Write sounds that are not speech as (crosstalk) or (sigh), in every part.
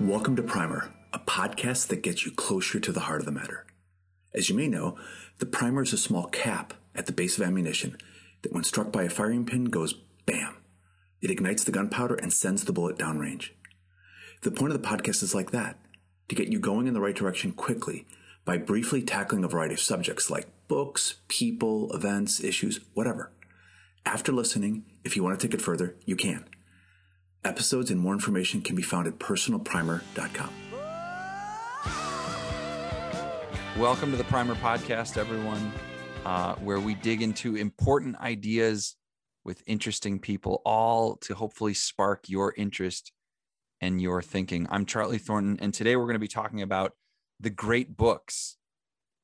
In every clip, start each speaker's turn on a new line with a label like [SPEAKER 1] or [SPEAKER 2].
[SPEAKER 1] Welcome to Primer, a podcast that gets you closer to the heart of the matter. As you may know, the primer is a small cap at the base of ammunition that, when struck by a firing pin, goes bam. It ignites the gunpowder and sends the bullet downrange. The point of the podcast is like that to get you going in the right direction quickly by briefly tackling a variety of subjects like books, people, events, issues, whatever. After listening, if you want to take it further, you can. Episodes and more information can be found at personalprimer.com.
[SPEAKER 2] Welcome to the Primer Podcast, everyone, uh, where we dig into important ideas with interesting people, all to hopefully spark your interest and your thinking. I'm Charlie Thornton, and today we're going to be talking about the great books.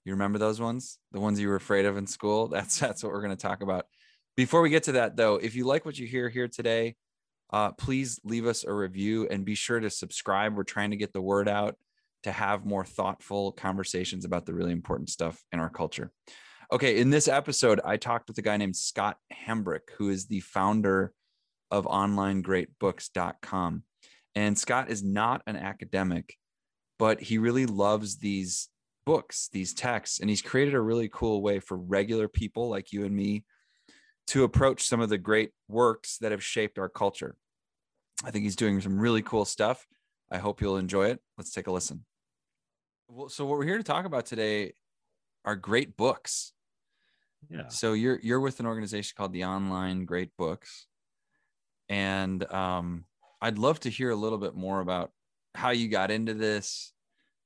[SPEAKER 2] You remember those ones? The ones you were afraid of in school? That's that's what we're going to talk about. Before we get to that, though, if you like what you hear here today, uh, please leave us a review and be sure to subscribe. We're trying to get the word out to have more thoughtful conversations about the really important stuff in our culture. Okay, in this episode, I talked with a guy named Scott Hambrick, who is the founder of OnlineGreatBooks.com. And Scott is not an academic, but he really loves these books, these texts, and he's created a really cool way for regular people like you and me to approach some of the great works that have shaped our culture. I think he's doing some really cool stuff. I hope you'll enjoy it. Let's take a listen. Well, so what we're here to talk about today are great books.
[SPEAKER 3] Yeah.
[SPEAKER 2] So you're you're with an organization called the Online Great Books, and um, I'd love to hear a little bit more about how you got into this,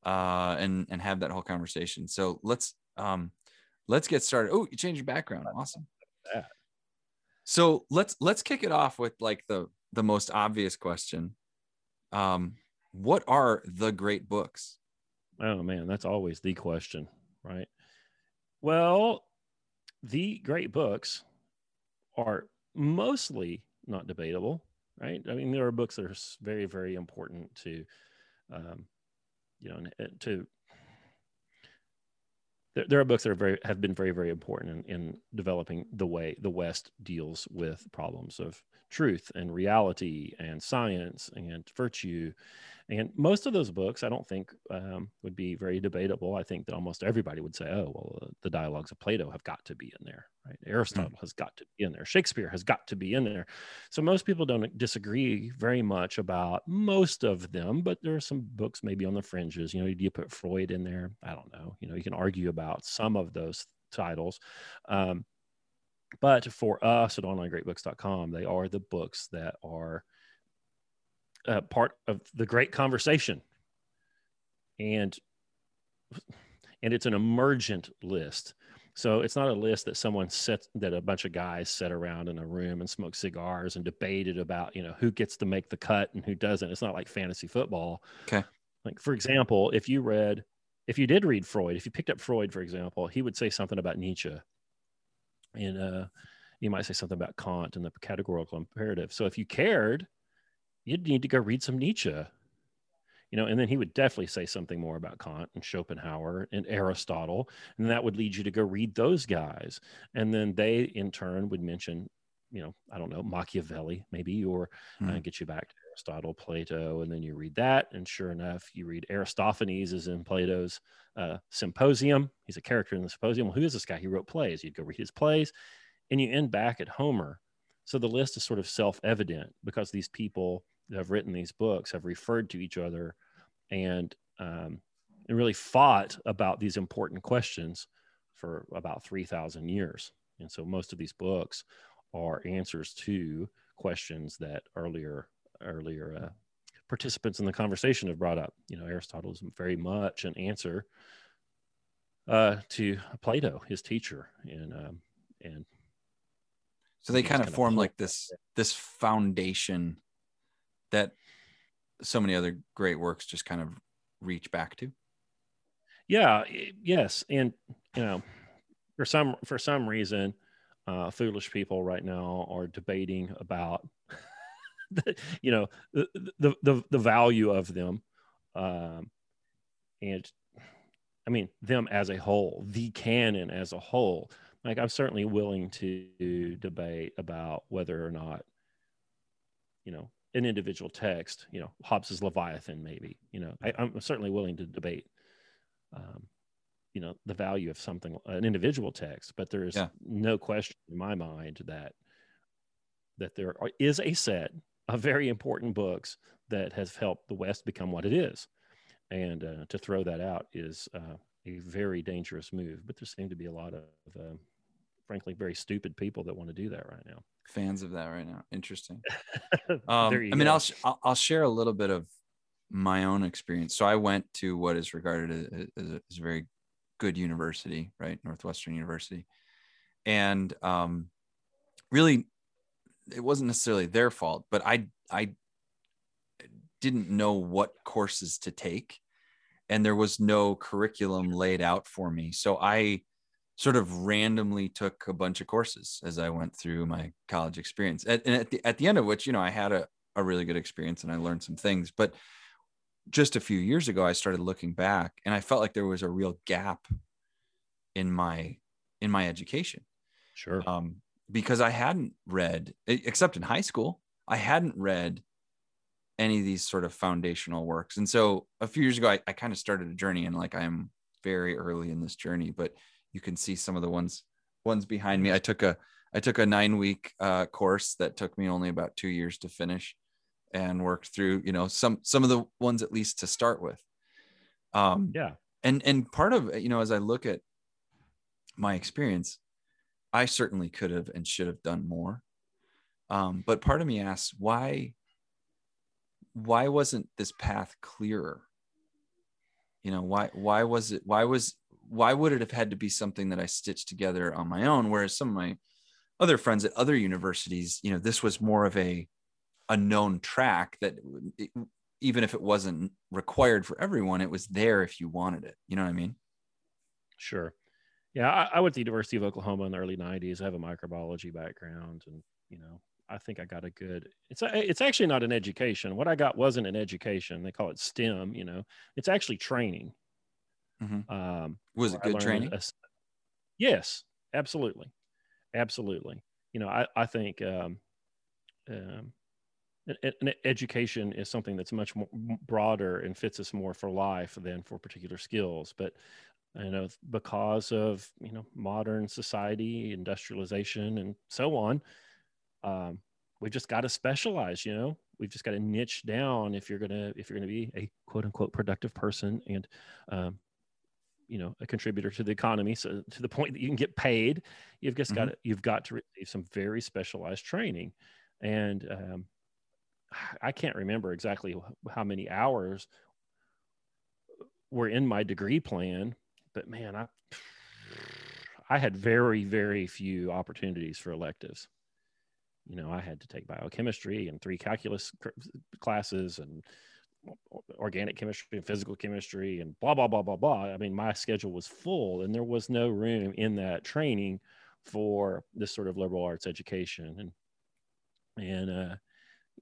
[SPEAKER 2] uh, and and have that whole conversation. So let's um, let's get started. Oh, you changed your background. Awesome.
[SPEAKER 3] That.
[SPEAKER 2] So let's let's kick it off with like the the most obvious question. Um, what are the great books?
[SPEAKER 3] Oh man, that's always the question, right? Well, the great books are mostly not debatable, right? I mean, there are books that are very, very important to, um, you know, to. There, there are books that are very have been very, very important in, in developing the way the West deals with problems of truth and reality and science and virtue and most of those books, I don't think um, would be very debatable. I think that almost everybody would say, "Oh, well, uh, the dialogues of Plato have got to be in there, right? Aristotle has got to be in there. Shakespeare has got to be in there." So most people don't disagree very much about most of them, but there are some books maybe on the fringes. You know, do you put Freud in there? I don't know. You know, you can argue about some of those titles. Um, but for us at onlinegreatbooks.com, they are the books that are uh, part of the great conversation. And and it's an emergent list. So it's not a list that someone set that a bunch of guys sat around in a room and smoked cigars and debated about you know who gets to make the cut and who doesn't. It's not like fantasy football.
[SPEAKER 2] Okay.
[SPEAKER 3] like for example if you read if you did read freud if you picked up freud for example he would say something about nietzsche and uh you might say something about kant and the categorical imperative so if you cared you'd need to go read some Nietzsche. You know, and then he would definitely say something more about Kant and Schopenhauer and Aristotle, and that would lead you to go read those guys. And then they, in turn, would mention, you know, I don't know, Machiavelli, maybe, or uh,
[SPEAKER 2] Hmm.
[SPEAKER 3] get you back to Aristotle, Plato, and then you read that. And sure enough, you read Aristophanes is in Plato's uh, Symposium. He's a character in the Symposium. Well, who is this guy? He wrote plays. You'd go read his plays, and you end back at Homer. So the list is sort of self evident because these people that have written these books have referred to each other and um, and really fought about these important questions for about 3000 years and so most of these books are answers to questions that earlier earlier uh, participants in the conversation have brought up you know aristotle is very much an answer uh, to plato his teacher and um, and
[SPEAKER 2] So they kind of
[SPEAKER 3] kinda
[SPEAKER 2] form
[SPEAKER 3] pull-
[SPEAKER 2] like this this foundation that so many other great works just kind of reach back to.
[SPEAKER 3] yeah yes and you know for some for some reason uh, foolish people right now are debating about (laughs) (laughs) you know the, the the the value of them um and i mean them as a whole the canon as a whole like i'm certainly willing to debate about whether or not you know an individual text, you know, Hobbes's Leviathan, maybe, you know, I, am certainly willing to debate, um, you know, the value of something, an individual text, but there is
[SPEAKER 2] Yeah.
[SPEAKER 3] no question in my mind that that there is a set of very important books that has helped the West become what it is, and uh, to throw that out is uh, a very dangerous move. But there seem to be a lot of, uh, frankly, very stupid people that want to do that right now.
[SPEAKER 2] Fans of that right now. Interesting. (laughs) Um, I mean,
[SPEAKER 3] go.
[SPEAKER 2] I'll, sh- I'll share a little bit of my own experience. So I went to what is regarded as, as, a, as a very good university, right, Northwestern University, and um, really, it wasn't necessarily their fault, but I I didn't know what courses to take, and there was no curriculum laid out for me. So I sort of randomly took a bunch of courses as I went through my college experience. At, and at the, at the end of which, you know, I had a, a really good experience and I learned some things. But just a few years ago, I started looking back and I felt like there was a real gap in my in my education
[SPEAKER 3] Sure.
[SPEAKER 2] um, because I hadn't read, except in high school, I hadn't read any of these sort of foundational works. And so a few years ago, I, I kind of started a journey and like I'm very early in this journey, but you can see some of the ones ones behind me. I took a I took a nine week uh, course that took me only about two years to finish, and worked through you know some some of the ones at least to start with. Um,
[SPEAKER 3] yeah.
[SPEAKER 2] and and part of you know as i look at my experience i certainly could have and should have done more um, but part of me asks why why wasn't this path clearer you know why why was it why was why would it have had to be something that i stitched together on my own whereas some of my other friends at other universities you know this was more of a a known track that it, even if it wasn't required for everyone, it was there if you wanted it. You know what I mean?
[SPEAKER 3] Sure. Yeah, I, I went to the University of Oklahoma in the early '90s. I have a microbiology background, and you know, I think I got a good. It's a, it's actually not an education. What I got wasn't an education. They call it STEM. You know, it's actually training.
[SPEAKER 2] Mhm.
[SPEAKER 3] Um,
[SPEAKER 2] Was it good training?
[SPEAKER 3] a yes, absolutely, absolutely. You know, I I think um, um, an, an education is something that's much more broader and fits us more for life than for particular skills. But you know, because of you know modern society, industrialization, and so on, um, we've just got to specialize. You know, we've just got to niche down if you're gonna if you're gonna be a quote unquote productive person and um, you know a contributor to the economy. So to the point that you can get paid you've just got to you've got to receive some very specialized training. And um, i can't remember exactly how many hours were in my degree plan but man i i had very very few opportunities for electives. You know i had to take biochemistry and three calculus classes and organic chemistry and physical chemistry and blah blah blah blah blah. I mean my schedule was full and there was no room in that training for this sort of liberal arts education. And and uh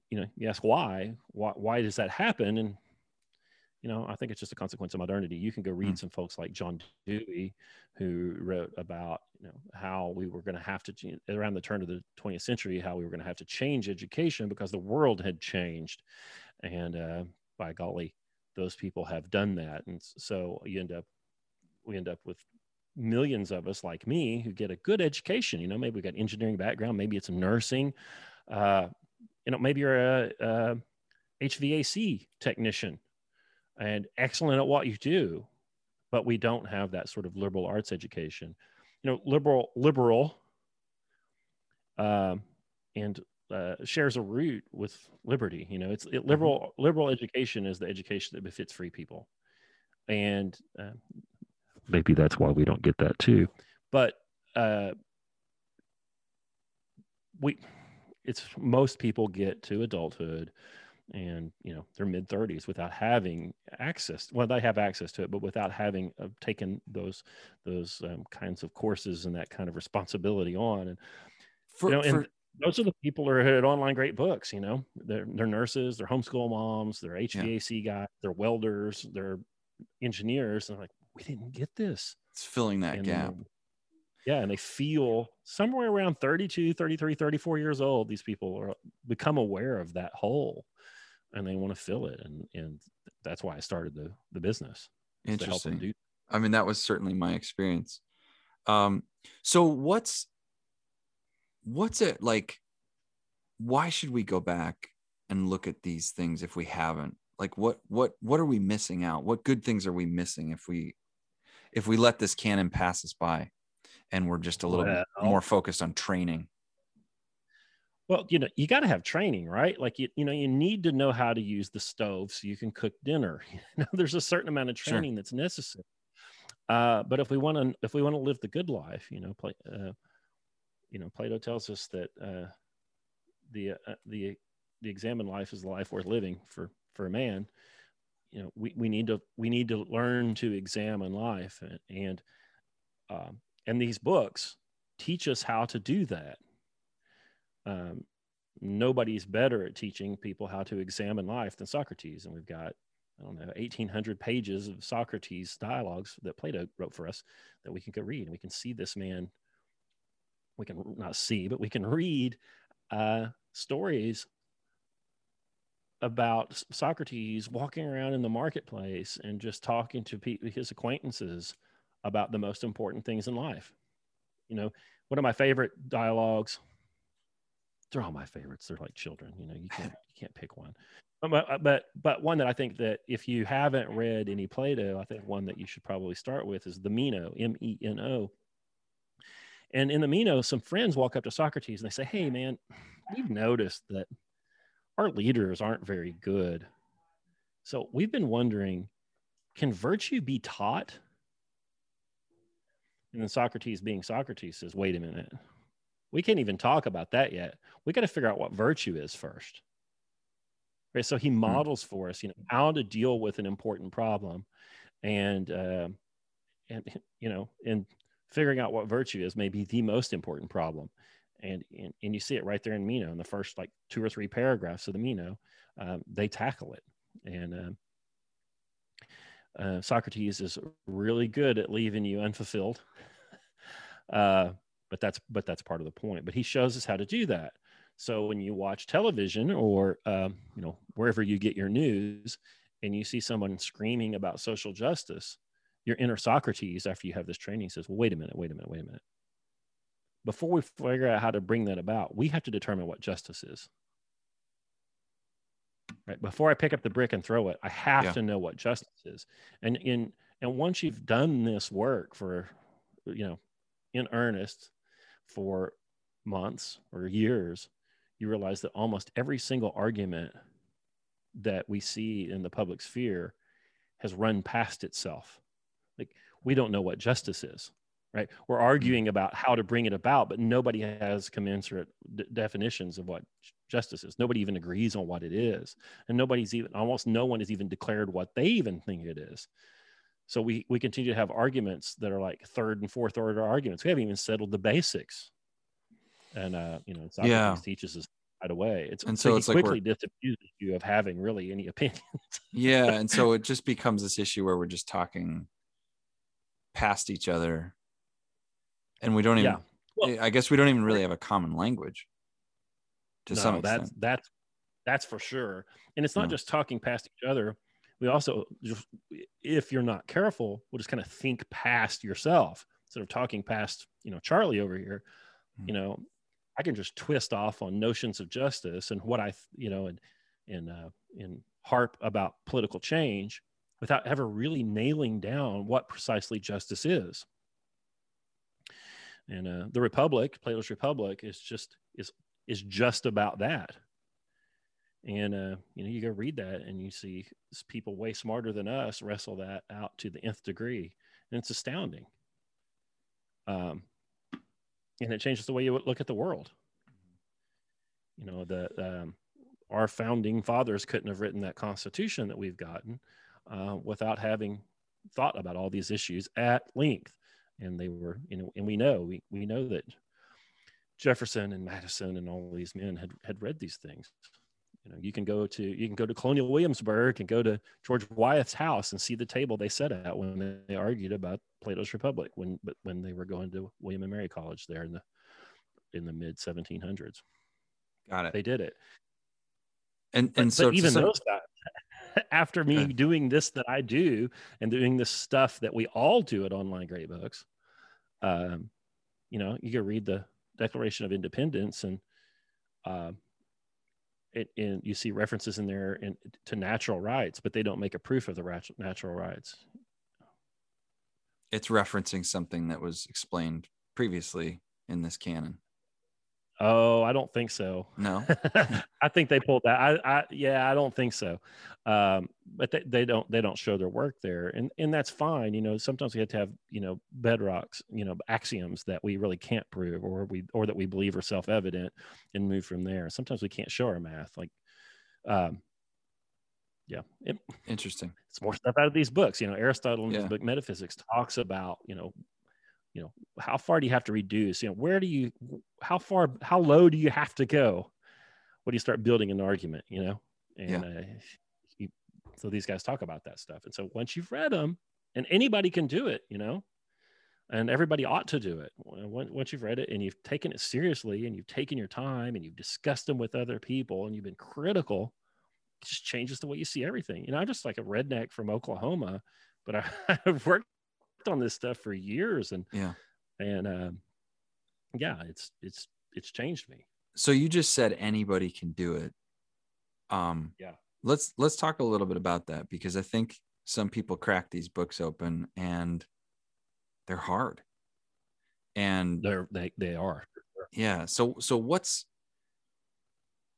[SPEAKER 3] you know you ask why why why does that happen? And you know i think it's just a consequence of modernity. You can go read
[SPEAKER 2] Hmm.
[SPEAKER 3] some folks like john dewey who wrote about you know how we were going to have to around the turn of the 20th century how we were going to have to change education because the world had changed. And uh, by golly those people have done that. And so you end up we end up with millions of us like me who get a good education. You know maybe we got engineering background maybe it's nursing uh, you know maybe you're a, a hvac technician and excellent at what you do but we don't have that sort of liberal arts education. You know liberal liberal um, and uh, shares a root with liberty you know it's it, liberal liberal education is the education that befits free people. And uh, maybe that's why we don't get that too. But uh, we it's most people get to adulthood and you know their mid 30s without having access well they have access to it but without having uh, taken those those um, kinds of courses and that kind of responsibility on and
[SPEAKER 2] For,
[SPEAKER 3] you know, and
[SPEAKER 2] for
[SPEAKER 3] those are the people who are at online great books you know they're, they're nurses they're homeschool moms they're hvac guys they're welders they're engineers and like we didn't get this
[SPEAKER 2] it's filling that
[SPEAKER 3] and,
[SPEAKER 2] gap.
[SPEAKER 3] um, yeah and they feel somewhere around 32 33 34 years old these people are become aware of that hole and they want to fill it and and that's why i started the the business is to help them
[SPEAKER 2] Interesting.
[SPEAKER 3] do
[SPEAKER 2] I mean, that was certainly my experience. Um, so what's what's it like? Why should we go back and look at these things if we haven't? Like, what what what are we missing out? What good things are we missing if we if we let this canon pass us by, and we're just a little
[SPEAKER 3] Well-
[SPEAKER 2] more focused on training?
[SPEAKER 3] Well, you know, you got to have training, right? Like you, you know, you need to know how to use the stove so you can cook dinner. (laughs) You know, there's a certain amount of
[SPEAKER 2] Sure.
[SPEAKER 3] training that's necessary. Uh, but if we want to, if we want to live the good life, you know, play, uh, you know, Plato tells us that uh, the uh, the the examined life is the life worth living for for a man. You know, we, we need to we need to learn to examine life, and and, um, and these books teach us how to do that um, nobody's better at teaching people how to examine life than Socrates. And we've got, I don't know, 1800 pages of Socrates dialogues that Plato wrote for us that we can go read. And we can see this man, we can not see, but we can read uh, stories about Socrates walking around in the marketplace and just talking to his acquaintances about the most important things in life. You know, one of my favorite dialogues they're all my favorites. They're like children, you know. You can't (laughs) you can't pick one. But but uh, but, but one that I think that if you haven't read any Plato, I think one that you should probably start with is the Meno, M E N O. And in the Meno, some friends walk up to Socrates and they say, "Hey, man, we've noticed that our leaders aren't very good. So we've been wondering, can virtue be taught?" And then Socrates, being Socrates, says, "Wait a minute." we can't even talk about that yet. We got to figure out what virtue is first. Right. So he models for us, you know, how to deal with an important problem, and uh, and you know, and figuring out what virtue is may be the most important problem. And, and and you see it right there in Meno in the first like two or three paragraphs of the Meno, um, they tackle it. And um, uh, Socrates is really good at leaving you unfulfilled. (laughs) uh, but that's but that's part of the point. But he shows us how to do that. So when you watch television or um, you know wherever you get your news and you see someone screaming about social justice your inner socrates after you have this training says well wait a minute wait a minute wait a minute. Before we figure out how to bring that about we have to determine what justice is right before i pick up the brick and throw it i have
[SPEAKER 2] Yeah.
[SPEAKER 3] to know what justice is and in and once you've done this work for you know in earnest for months or years, you realize that almost every single argument that we see in the public sphere has run past itself. Like we don't know what justice is, right? We're arguing about how to bring it about, but nobody has commensurate d- definitions of what justice is. Nobody even agrees on what it is, and nobody's even almost no one has even declared what they even think it is. So we we continue to have arguments that are like third and fourth order arguments. We haven't even settled the basics. And uh, you know, Socrates
[SPEAKER 2] Yeah.
[SPEAKER 3] teaches us right away. It's
[SPEAKER 2] And
[SPEAKER 3] so,
[SPEAKER 2] so it's like
[SPEAKER 3] quickly disabuses you of having really any opinions.
[SPEAKER 2] Yeah, (laughs) and so it just becomes this issue where we're just talking past each other, and we don't even.
[SPEAKER 3] yeah. Well-
[SPEAKER 2] I guess we don't even really have a common language. To some
[SPEAKER 3] that's
[SPEAKER 2] extent,
[SPEAKER 3] that's that's that's for sure. And it's not
[SPEAKER 2] Yeah.
[SPEAKER 3] just talking past each other. We also just if you're not careful, we'll just kind of think past yourself instead of talking past, you know, Charlie over here.
[SPEAKER 2] Hmm.
[SPEAKER 3] You know, I can just twist off on notions of justice and what I, you know, and and uh, and harp about political change without ever really nailing down what precisely justice is. And uh, the Republic, Plato's Republic, is just is is just about that. And uh, you know, you go read that and you see people way smarter than us wrestle that out to the nth degree, and it's astounding. Um, and it changes the way you look at the world. You know, the um, our founding fathers couldn't have written that Constitution that we've gotten uh, without having thought about all these issues at length. And they were, you know, and we know we we know that Jefferson and Madison and all these men had had read these things. You know, you can go to you can go to Colonial Williamsburg and go to George Wythe's house and see the table they sat at when they argued about Plato's Republic when but when they were going to William and Mary College there in the in the mid 1700s.
[SPEAKER 2] got it.
[SPEAKER 3] They did it.
[SPEAKER 2] And
[SPEAKER 3] But,
[SPEAKER 2] and so
[SPEAKER 3] but even
[SPEAKER 2] some-
[SPEAKER 3] those guys, (laughs) after me doing this that I do and doing this stuff that we all do at Online Great Books, um, you know, you can read the Declaration of Independence and um, it, and you see references in there in, to natural rights, but they don't make a proof of the natural rights.
[SPEAKER 2] it's referencing something that was explained previously in this canon.
[SPEAKER 3] Oh, I don't think so.
[SPEAKER 2] No. (laughs)
[SPEAKER 3] I think they pulled that. I, I, yeah, I don't think so. Um, but they, they don't, they don't show their work there, and and that's fine. You know, sometimes we have to have you know bedrocks, you know, axioms that we really can't prove, or we, or that we believe are self evident, and move from there. Sometimes we can't show our math, like, um, yeah, it,
[SPEAKER 2] Interesting.
[SPEAKER 3] it's more stuff out of these books. You know, Aristotle in his book Metaphysics talks about, you know, you know, how far do you have to reduce? You know, where do you, how far, how low do you have to go? When do you start building an argument? You know, and
[SPEAKER 2] Yeah.
[SPEAKER 3] uh, you, so these guys talk about that stuff. And so once you've read them, and anybody can do it, you know, and everybody ought to do it. Once once you've read it and you've taken it seriously and you've taken your time and you've discussed them with other people and you've been critical, it just changes the way you see everything. You know, I'm just like a redneck from Oklahoma, but I, (laughs) I've worked on this stuff for years and
[SPEAKER 2] Yeah.
[SPEAKER 3] and um, yeah, it's it's it's changed me.
[SPEAKER 2] So you just said anybody can do it. Um
[SPEAKER 3] Yeah.
[SPEAKER 2] Let's let's talk a little bit about that because I think some people crack these books open and they're hard. And
[SPEAKER 3] They're they they are.
[SPEAKER 2] yeah, so so what's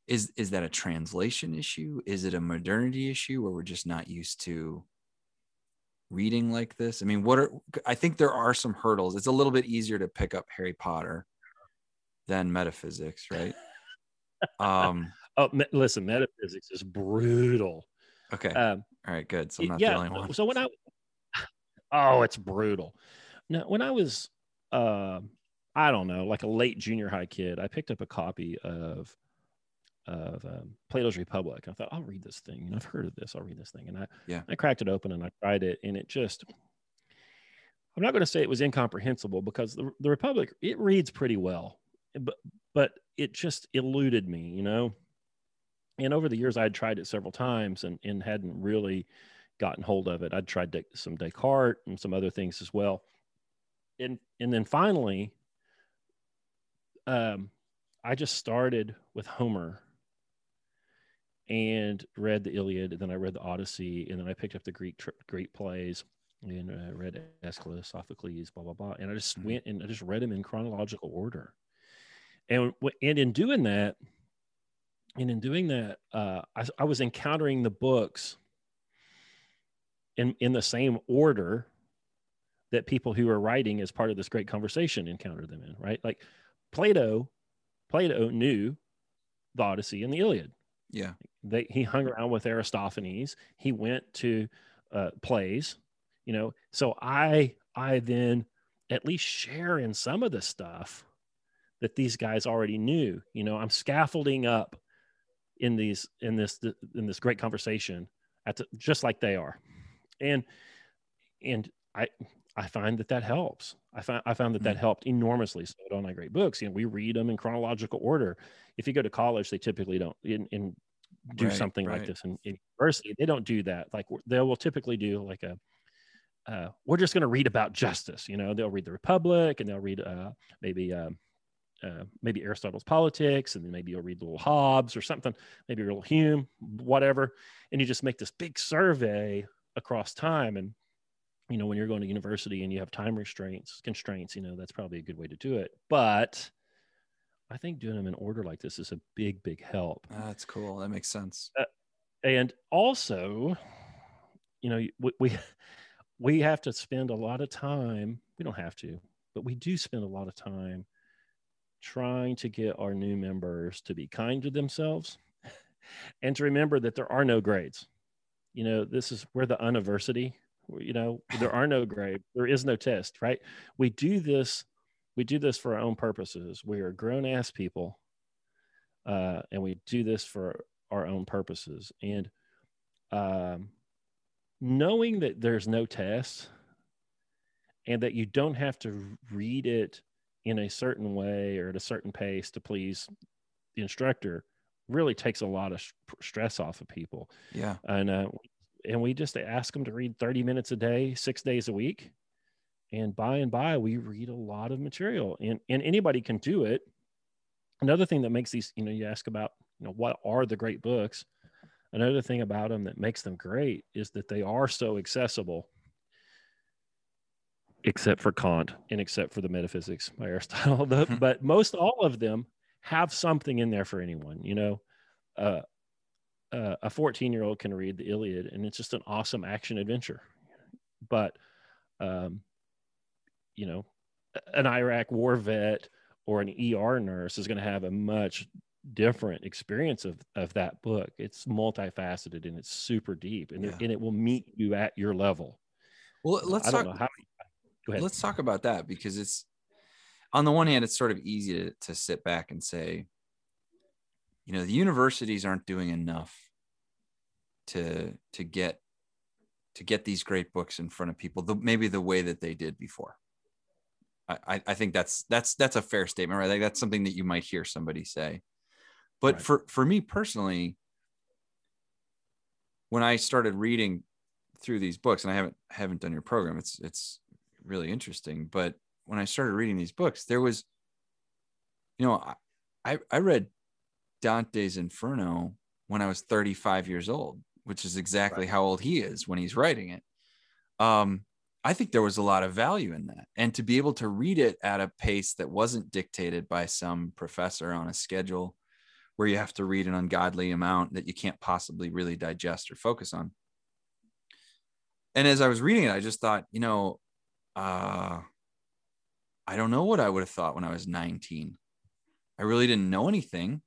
[SPEAKER 2] is is that a translation issue? Is it a modernity issue where we're just not used to reading like this? I mean, what are I think there are some hurdles. It's a little bit easier to pick up Harry Potter than metaphysics, right? (laughs) um
[SPEAKER 3] Oh, me, listen, metaphysics is brutal.
[SPEAKER 2] okay.
[SPEAKER 3] Um,
[SPEAKER 2] All right, good. So I'm not
[SPEAKER 3] yeah.
[SPEAKER 2] the only one.
[SPEAKER 3] So when I, (laughs) oh, it's brutal. Now, when I was, uh, I don't know, like a late junior high kid, I picked up a copy of of um, Plato's Republic. I thought I'll read this thing. You know, I've heard of this. I'll read this thing, and I
[SPEAKER 2] Yeah.
[SPEAKER 3] I cracked it open and I tried it, and it just. I'm not going to say it was incomprehensible because the, the Republic it reads pretty well, but but it just eluded me, you know. And over the years, I had tried it several times and, and hadn't really gotten hold of it. I'd tried Des- some Descartes and some other things as well. And and then finally, um, I just started with Homer and read the Iliad, and then I read the Odyssey, and then I picked up the Greek tr- Greek plays and uh, read Aeschylus, Sophocles, blah blah blah, and I just
[SPEAKER 2] Mhm.
[SPEAKER 3] went and I just read them in chronological order. And and in doing that, and in doing that, uh, I, I was encountering the books in in the same order that people who are writing as part of this great conversation encountered them in. Right, like Plato, Plato knew the Odyssey and the Iliad.
[SPEAKER 2] Yeah.
[SPEAKER 3] They, he hung around with Aristophanes. He went to uh, plays, you know. So I I then at least share in some of the stuff that these guys already knew. You know, I'm scaffolding up in these in this in this great conversation at the, just like they are, and and I I find that that helps. I found I found that that helped enormously. So at Online Great Books, you know, we read them in chronological order. If you go to college, they typically don't in, in do
[SPEAKER 2] Right,
[SPEAKER 3] something
[SPEAKER 2] right.
[SPEAKER 3] like this in, in university. They don't do that. Like they will typically do like a uh, we're just going to read about justice. You know, they'll read the Republic and they'll read uh, maybe um, uh, maybe Aristotle's Politics, and then maybe you'll read a little Hobbes or something, maybe a little Hume, whatever, and you just make this big survey across time. And you know, when you're going to university and you have time restraints, constraints, you know, that's probably a good way to do it. But I think doing them in order like this is a big, big help ah,
[SPEAKER 2] That's cool. That makes sense.
[SPEAKER 3] Uh, and also you know we, we (laughs) we have to spend a lot of time we don't have to but we do spend a lot of time trying to get our new members to be kind to themselves (laughs) and to remember that there are no grades you know this is where the university you know there are no grade there is no test right we do this we do this for our own purposes we are grown ass people uh, and we do this for our own purposes and um, knowing that there's no test and that you don't have to read it in a certain way or at a certain pace to please the instructor really takes a lot of stress off of people.
[SPEAKER 2] Yeah.
[SPEAKER 3] And uh, and we just ask them to read 30 minutes a day, six days a week. And by and by, we read a lot of material, and and anybody can do it. Another thing that makes these, you know, you ask about, you know, what are the great books? Another thing about them that makes them great is that they are so accessible except for Kant and except for the metaphysics by Aristotle. (laughs) (laughs) But most all of them have something in there for anyone. You know, uh, uh, a 14 year old can read the Iliad and it's just an awesome action adventure. But, um, you know, an Iraq war vet or an ER nurse is going to have a much different experience of, of that book. It's multifaceted and it's super deep and, yeah. it, and it will meet you at your level.
[SPEAKER 2] Well, let's talk. How, Go ahead. Let's talk about that because it's on the one hand, it's sort of easy to, to sit back and say, you know, the universities aren't doing enough to to get to get these great books in front of people, the, maybe the way that they did before. I, I think that's that's that's a fair statement, right? Like that's something that you might hear somebody say. But right. for for me personally, when I started reading through these books, and I haven't haven't done your program, it's it's really interesting. But when I started reading these books, there was, you know, I, I read Dante's Inferno when I was 35 years old, which is exactly right. how old he is when he's writing it. Um, I think there was a lot of value in that. And to be able to read it at a pace that wasn't dictated by some professor on a schedule where you have to read an ungodly amount that you can't possibly really digest or focus on. And as I was reading it, I just thought, you know, uh, I don't know what I would have thought when I was 19. I really didn't know anything,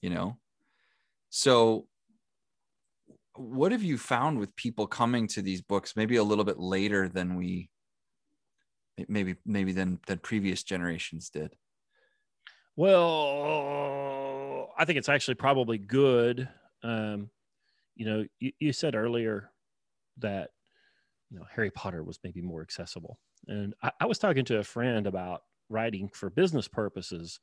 [SPEAKER 2] you know. So, what have you found with people coming to these books maybe a little bit later than we maybe maybe than than previous generations did?
[SPEAKER 3] Well, I think it's actually probably good. Um, you know, you, you said earlier that you know Harry Potter was maybe more accessible. And I, I was talking to a friend about writing for business purposes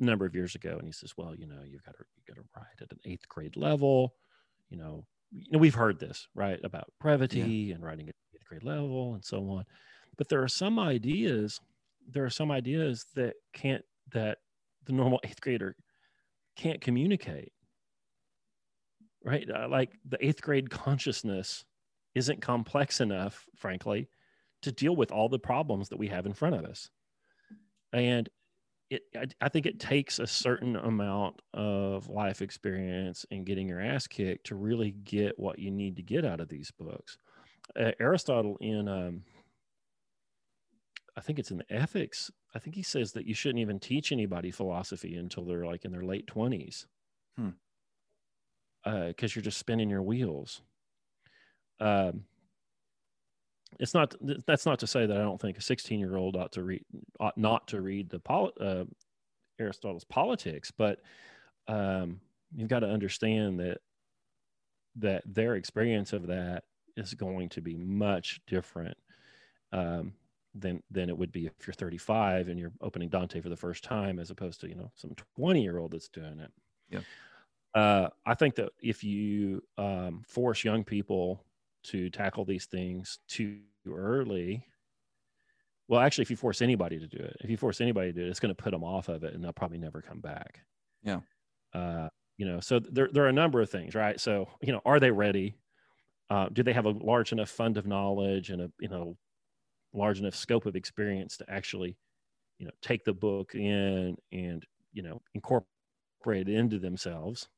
[SPEAKER 3] a number of years ago, and he says, "Well, you know, you've got to you got to write at an eighth grade level. You know, you know, we've heard this right about brevity yeah. and writing at eighth grade level and so on. But there are some ideas, there are some ideas that can't that the normal eighth grader can't communicate. Right, uh, like the eighth grade consciousness isn't complex enough, frankly, to deal with all the problems that we have in front of us. And it, I, I, think it takes a certain amount of life experience and getting your ass kicked to really get what you need to get out of these books. Uh, Aristotle, in um, I think it's in the Ethics, I think he says that you shouldn't even teach anybody philosophy until they're like in their late 20s. Hmm. Because uh, you're just spinning your wheels. Um, it's not that's not to say that I don't think a 16 year old ought to read ought not to read the poli- uh, Aristotle's politics, but um, you've got to understand that that their experience of that is going to be much different um, than than it would be if you're 35 and you're opening Dante for the first time, as opposed to you know some 20 year old that's doing it.
[SPEAKER 2] Yeah.
[SPEAKER 3] Uh, I think that if you um, force young people to tackle these things too early well actually if you force anybody to do it if you force anybody to do it it's going to put them off of it and they'll probably never come back.
[SPEAKER 2] Yeah.
[SPEAKER 3] Uh, you know so there, there are a number of things right? So you know are they ready? Uh, do they have a large enough fund of knowledge and a you know large enough scope of experience to actually you know take the book in and you know incorporate it into themselves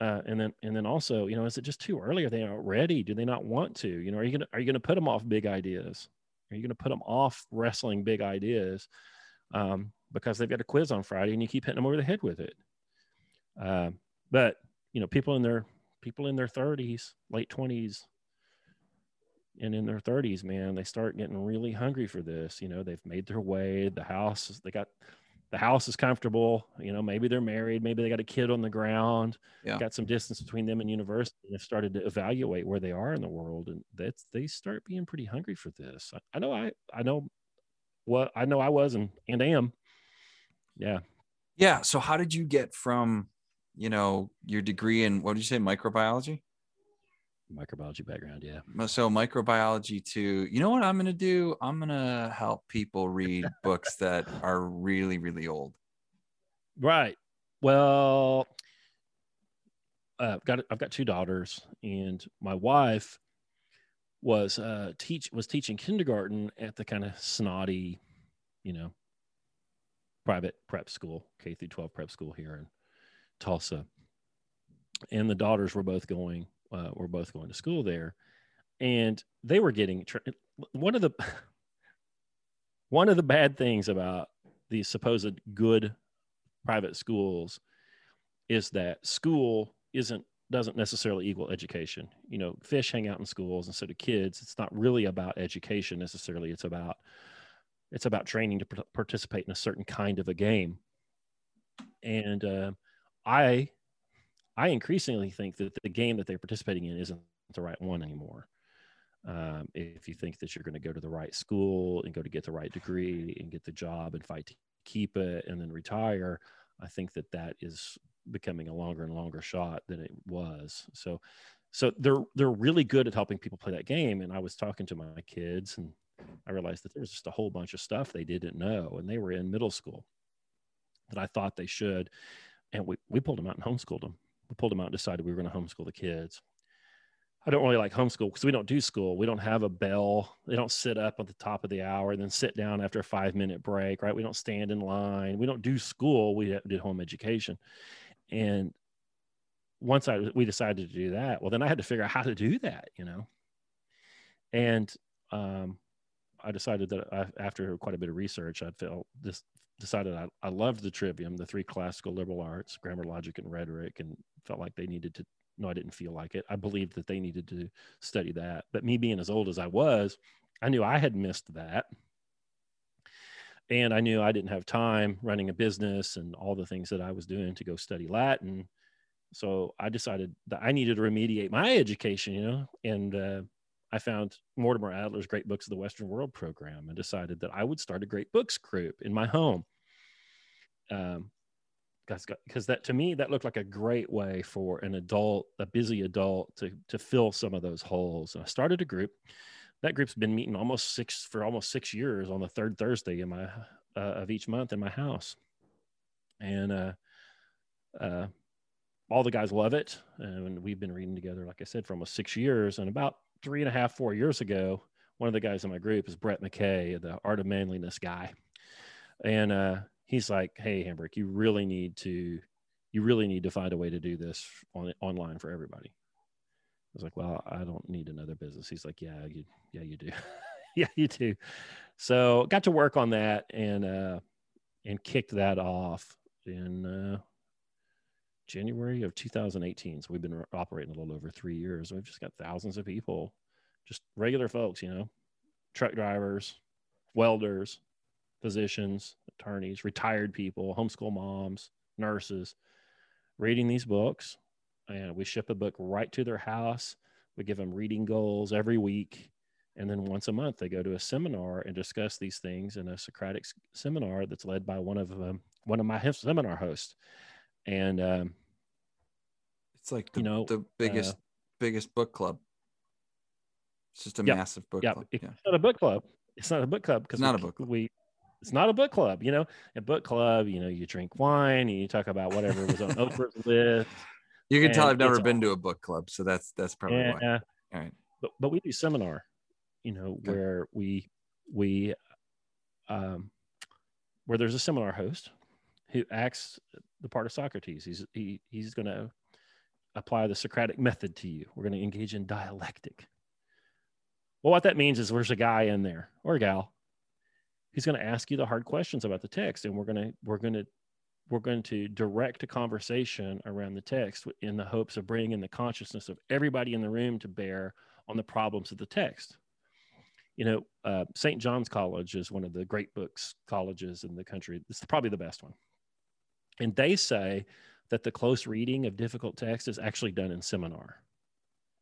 [SPEAKER 3] uh, and then and then also you know is it just too early? Are they not ready? Do they not want to? You know are you gonna are you gonna put them off big ideas? Are you gonna put them off wrestling big ideas um, because they've got a quiz on friday and you keep hitting them over the head with it? Uh, but you know people in their people in their 30s late 20s and in their 30s man they start getting really hungry for this you know they've made their way the house they got the house is comfortable. You know, maybe they're married, maybe they got a kid on the ground, yeah. got some distance between them and university, and have started to evaluate where they are in the world, and that's they start being pretty hungry for this. I, I know I I know what I know I was and and am. Yeah.
[SPEAKER 2] Yeah. So how did you get from, you know, your degree in what did you say, microbiology?
[SPEAKER 3] Microbiology background, yeah.
[SPEAKER 2] So microbiology too you know what I'm gonna do? I'm gonna help people read (laughs) books that are really, really old.
[SPEAKER 3] Right. Well, uh, I've got I've got two daughters, and my wife was uh teach was teaching kindergarten at the kind of snotty, you know, private prep school, K through 12 prep school here in Tulsa. And the daughters were both going uh, were both going to school there, and they were getting one of the (laughs) one of the bad things about these supposed good private schools is that school isn't doesn't necessarily equal education. You know, fish hang out in schools and so do kids. It's not really about education necessarily. It's about it's about training to participate in a certain kind of a game. And uh, I, I increasingly think that the game that they're participating in isn't the right one anymore. Um, if you think that you're going to go to the right school and go to get the right degree and get the job and fight to keep it and then retire, I think that that is becoming a longer and longer shot than it was. So, so they're they're really good at helping people play that game. And I was talking to my kids and I realized that there was just a whole bunch of stuff they didn't know, and they were in middle school that I thought they should. And we, we pulled them out and homeschooled them. We pulled them out and decided we were going to homeschool the kids. I don't really like homeschool because we don't do school. We don't have a bell. They don't sit up at the top of the hour and then sit down after a five minute break, right? We don't stand in line. We don't do school. We did home education. And once I we decided to do that, well, then I had to figure out how to do that, you know. And um, I decided that I, after quite a bit of research, I felt this decided I, I loved the trivium, the three classical liberal arts, grammar, logic, and rhetoric, and felt like they needed to. No, I didn't feel like it. I believed that they needed to study that. But me being as old as I was, I knew I had missed that. And I knew I didn't have time running a business and all the things that I was doing to go study Latin. So I decided that I needed to remediate my education, you know, and uh, I found Mortimer Adler's Great Books of the Western World program and decided that I would start a great books group in my home. Um, because that to me that looked like a great way for an adult, a busy adult, to to fill some of those holes. And I started a group. That group's been meeting almost six for almost six years on the third Thursday in my uh, of each month in my house, and uh, uh, all the guys love it. And we've been reading together, like I said, for almost six years. And about three and a half, four years ago, one of the guys in my group is Brett McKay, the Art of Manliness guy. And uh, he's like, Hey, Hambrick, you really need to, you really need to find a way to do this on online for everybody. I was like, well, I don't need another business. He's like, yeah, you, yeah, you do. (laughs) yeah, you do. So got to work on that and, uh, and kicked that off in, uh, January of 2018. So we've been operating a little over three years. We've just got thousands of people, just regular folks, you know, truck drivers, welders, physicians, attorneys, retired people, homeschool moms, nurses, reading these books. And we ship a book right to their house. We give them reading goals every week. And then once a month, they go to a seminar and discuss these things in a Socratic seminar that's led by one of um, one of my seminar hosts. And um,
[SPEAKER 2] it's like the, you know the biggest uh, biggest book club. It's just a yep, massive book
[SPEAKER 3] yep.
[SPEAKER 2] club.
[SPEAKER 3] It's yeah. not a book club. It's not a book club
[SPEAKER 2] because not we, a book club.
[SPEAKER 3] We it's not a book club. You know, a book club. You know, you drink wine and you talk about whatever was on Oprah's (laughs) list.
[SPEAKER 2] You can tell I've never been to a book club, so that's that's probably yeah, why. All right,
[SPEAKER 3] but but we do seminar. You know, okay. where we we um where there's a seminar host who acts the part of Socrates. He's he he's going to apply the Socratic method to you. We're going to engage in dialectic. Well, what that means is there's a guy in there or a gal who's going to ask you the hard questions about the text, and we're going to we're going to we're going to direct a conversation around the text in the hopes of bringing the consciousness of everybody in the room to bear on the problems of the text. You know, uh, St. John's College is one of the great books colleges in the country. It's probably the best one. And they say that the close reading of difficult text is actually done in seminar.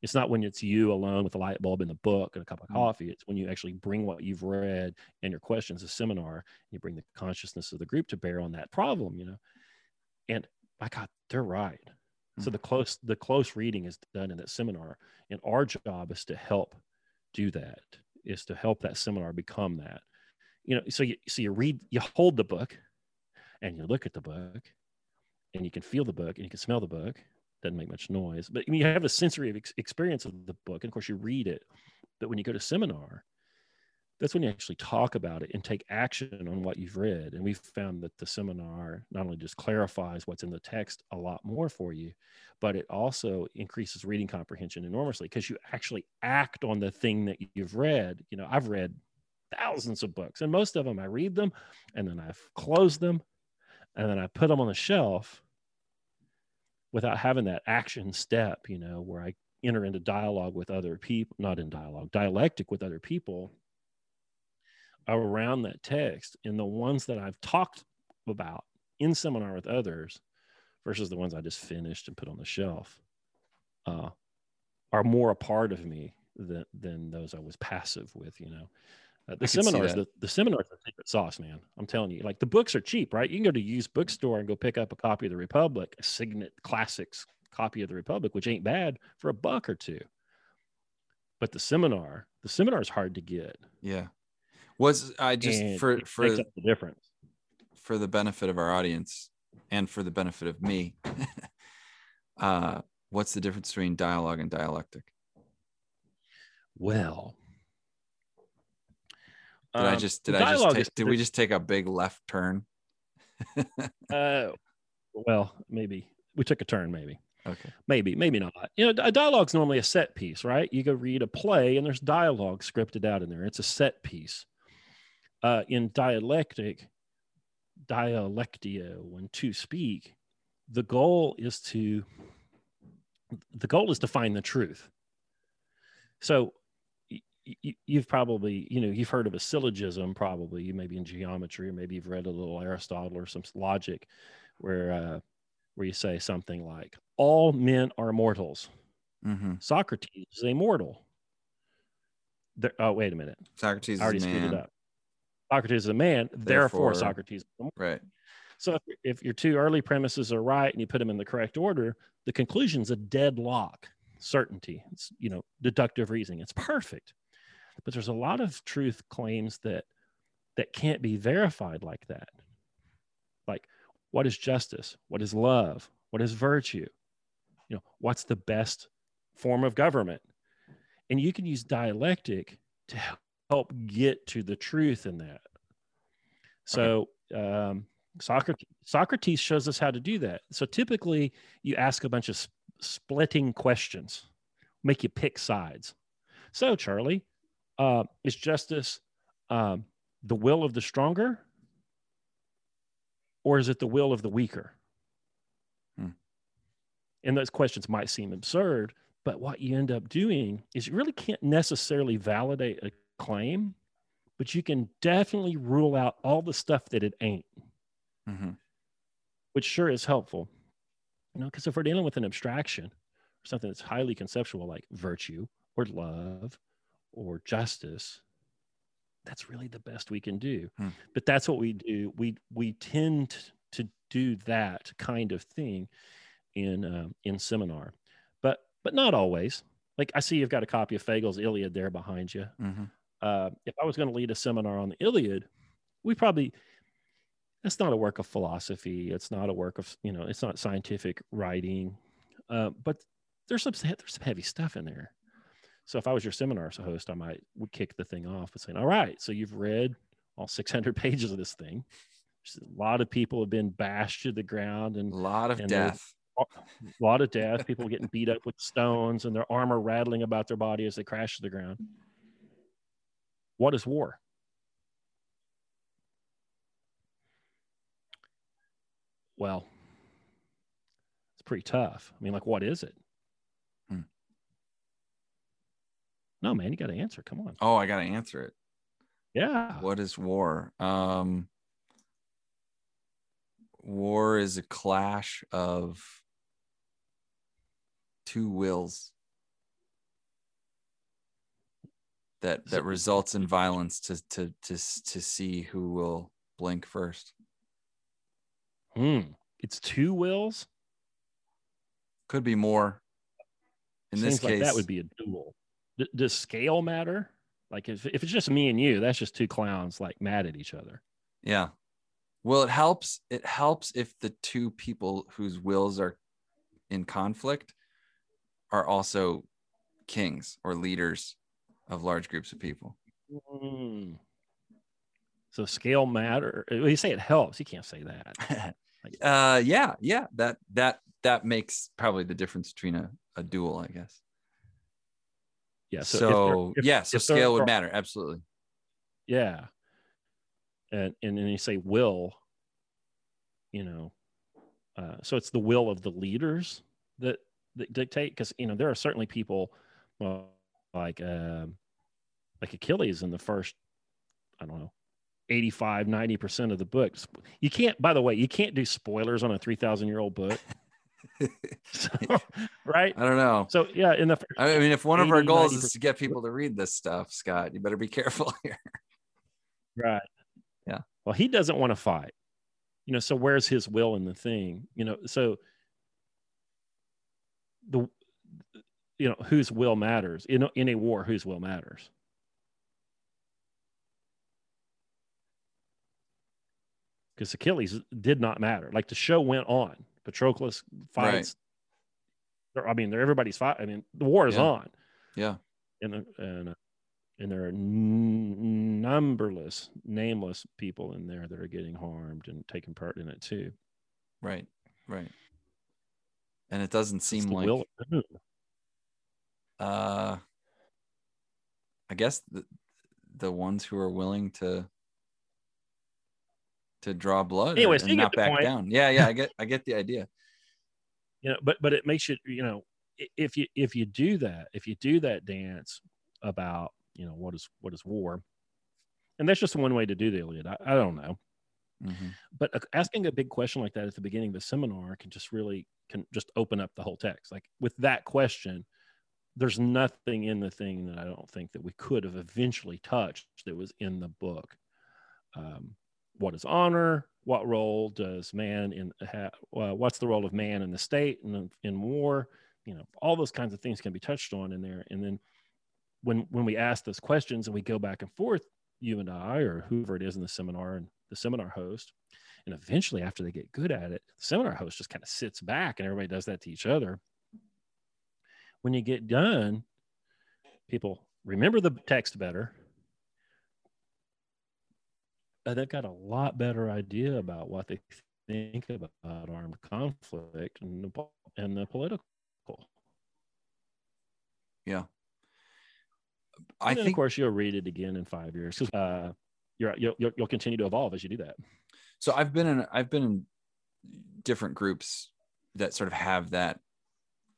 [SPEAKER 3] It's not when it's you alone with a light bulb in the book and a cup of mm. coffee. It's when you actually bring what you've read and your questions a seminar. You bring the consciousness of the group to bear on that problem, you know. And my God, they're right. So
[SPEAKER 2] Mhm.
[SPEAKER 3] the close the close reading is done in that seminar, and our job is to help do that. Is to help that seminar become that. You know, so you so you read, you hold the book, and you look at the book, and you can feel the book, and you can smell the book. Doesn't make much noise, but you have a sensory ex- experience of the book, and of course you read it. But when you go to seminar, that's when you actually talk about it and take action on what you've read. And we've found that the seminar not only just clarifies what's in the text a lot more for you, but it also increases reading comprehension enormously because you actually act on the thing that you've read. You know, I've read thousands of books, and most of them I read them and then I've closed them and then I put them on the shelf without having that action step, you know, where I enter into dialogue with other people, not in dialogue, dialectic with other people around that text. And the ones that I've talked about in seminar with others versus the ones I just finished and put on the shelf uh, are more a part of me than, than those I was passive with, you know. Uh, the
[SPEAKER 2] I could see
[SPEAKER 3] seminars, the, the seminars are secret sauce, man. I'm telling you, like the books are cheap, right? You can go to a used bookstore and go pick up a copy of the Republic, a Signet Classics copy of the Republic, which ain't bad for a buck or two. But the seminar, the seminar is hard to get.
[SPEAKER 2] Yeah. Was I just
[SPEAKER 3] and
[SPEAKER 2] for for
[SPEAKER 3] the difference.
[SPEAKER 2] for the benefit of our audience and for the benefit of me, (laughs) uh, what's the difference between dialogue and dialectic?
[SPEAKER 3] Well,
[SPEAKER 2] Did I
[SPEAKER 3] um,
[SPEAKER 2] just did I just take, did we just take a big left turn? (laughs)
[SPEAKER 3] Uh, well, maybe we took a turn. Maybe,
[SPEAKER 2] Okay.
[SPEAKER 3] maybe, maybe not. You know, a dialogue's normally a set piece, right? You go read a play, and there's dialogue scripted out in there. It's a set piece. Uh, in dialectic, dialectio, when two speak, the goal is to the goal is to find the truth. So you've probably you know you've heard of a syllogism probably you maybe in geometry or maybe you've read a little aristotle or some logic where uh, where you say something like all men are mortals.
[SPEAKER 2] Mm-hmm.
[SPEAKER 3] socrates is a mortal. There, oh wait a minute.
[SPEAKER 2] Socrates
[SPEAKER 3] i already
[SPEAKER 2] is
[SPEAKER 3] screwed
[SPEAKER 2] man.
[SPEAKER 3] it up. Socrates is a man therefore,
[SPEAKER 2] Therefore-
[SPEAKER 3] socrates is a mortal.
[SPEAKER 2] Right.
[SPEAKER 3] so if, if your two early premises are right and you put them in the correct order the conclusion's a deadlock. Certainty. It's you know deductive reasoning. It's perfect but there's a lot of truth claims that that can't be verified like that. Like what is justice? What is love? What is virtue? You know what's the best form of government? And you can use dialectic to help get to the truth in that. So um, Socrates, Socrates shows us how to do that. So typically, you ask a bunch of s- splitting questions, make you pick sides. So, Charlie, uh, is justice um, the will of the stronger, or is it the will of the weaker?
[SPEAKER 2] Hmm.
[SPEAKER 3] And those questions might seem absurd, but what you end up doing is you really can't necessarily validate a claim, but you can definitely rule out all the stuff that it ain't
[SPEAKER 2] Mm-hmm.
[SPEAKER 3] which sure is helpful. You know, because if we're dealing with an abstraction or something that's highly conceptual like virtue or love or justice, that's really the best we can do.
[SPEAKER 2] Hmm.
[SPEAKER 3] But that's what we do. We we tend to do that kind of thing in um, in seminar, but but not always. Like I see you've got a copy of Fagles' Iliad there behind you
[SPEAKER 2] Mm-hmm.
[SPEAKER 3] uh, if I was going to lead a seminar on the Iliad, we probably it's not a work of philosophy. It's not a work of you know, it's not scientific writing, uh, but there's some there's some heavy stuff in there. So if I was your seminar host, I might would kick the thing off with saying, "All right, so you've read all 600 (laughs) pages of this thing. A lot of people have been bashed to the ground and
[SPEAKER 2] A lot of death.
[SPEAKER 3] a lot of death. People getting beat up with stones and their armor rattling about their body as they crash to the ground. What is war? Well, it's pretty tough. I mean, like, what is it?
[SPEAKER 2] Hmm.
[SPEAKER 3] No, man, you got to answer. Come on.
[SPEAKER 2] Oh, I gotta answer it.
[SPEAKER 3] Yeah.
[SPEAKER 2] What is war? Um, war is a clash of two wills that that results in violence to to to to see who will blink first.
[SPEAKER 3] Hmm. it's two wills.
[SPEAKER 2] Could be more. In
[SPEAKER 3] Seems
[SPEAKER 2] this
[SPEAKER 3] like
[SPEAKER 2] case,
[SPEAKER 3] that would be a duel. D- does scale matter? Like if, if it's just me and you, that's just two clowns like mad at each other.
[SPEAKER 2] Yeah. Well, it helps. It helps if the two people whose wills are in conflict are also kings or leaders of large groups of people.
[SPEAKER 3] Mm. So scale matter. Well, you say it helps. You can't say that. (laughs)
[SPEAKER 2] uh yeah, yeah. That that that makes probably the difference between a, a duel, I guess.
[SPEAKER 3] Yeah.
[SPEAKER 2] So,
[SPEAKER 3] if there- if-
[SPEAKER 2] yeah, so
[SPEAKER 3] if
[SPEAKER 2] scale would matter. Absolutely.
[SPEAKER 3] Yeah. And and then you say will, you know, uh, so it's the will of the leaders that that dictate because you know there are certainly people well, like um like Achilles in the first I don't know 85 90% of the books. You can't by the way, you can't do spoilers on a 3000 year old book. (laughs) So, (laughs) right?
[SPEAKER 2] I don't know.
[SPEAKER 3] So yeah, in the first,
[SPEAKER 2] I mean, if one of our goals is
[SPEAKER 3] 90%
[SPEAKER 2] to get people to read this stuff, Scott, you better be (laughs) careful here.
[SPEAKER 3] Right.
[SPEAKER 2] Yeah.
[SPEAKER 3] Well, he doesn't want to fight. You know, so where's his will in the thing? You know, so the you know, whose will matters. In in a war, whose will matters. Because Achilles did not matter. Like the show went on. Patroclus fights. I mean, they're everybody's fight. I mean, the war is
[SPEAKER 2] Yeah.
[SPEAKER 3] on
[SPEAKER 2] Yeah.
[SPEAKER 3] and and uh, and there are n- numberless nameless people in there that are getting harmed and taking part in it too.
[SPEAKER 2] Right. Right. And it doesn't seem
[SPEAKER 3] the
[SPEAKER 2] like
[SPEAKER 3] will
[SPEAKER 2] uh I guess the the ones who are willing to to draw blood
[SPEAKER 3] Anyways,
[SPEAKER 2] and not back
[SPEAKER 3] point.
[SPEAKER 2] down. Yeah, yeah, I get I get the idea. (laughs)
[SPEAKER 3] you know, but but it makes you you know if you if you do that if you do that dance about you know what is what is war, and that's just one way to do the Iliad. I, I don't know,
[SPEAKER 2] Mhm.
[SPEAKER 3] but uh, asking a big question like that at the beginning of a seminar can just really can just open up the whole text. Like with that question, there's nothing in the thing that I don't think that we could have eventually touched that was in the book. Um, what is honor? What role does man in ha, uh, what's the role of man in the state and in war? You know, all those kinds of things can be touched on in there. And then when when we ask those questions and we go back and forth, you and I or whoever it is in the seminar and the seminar host, and eventually after they get good at it, the seminar host just kind of sits back and everybody does that to each other. When you get done, people remember the text better. Uh, they've got a lot better idea about what they think about armed conflict and the, and the political.
[SPEAKER 2] Yeah. I
[SPEAKER 3] and
[SPEAKER 2] think
[SPEAKER 3] of course, you'll read it again in five years. Uh, you're, you'll, you'll you'll continue to evolve as you do that.
[SPEAKER 2] so I've been in I've been in different groups that sort of have that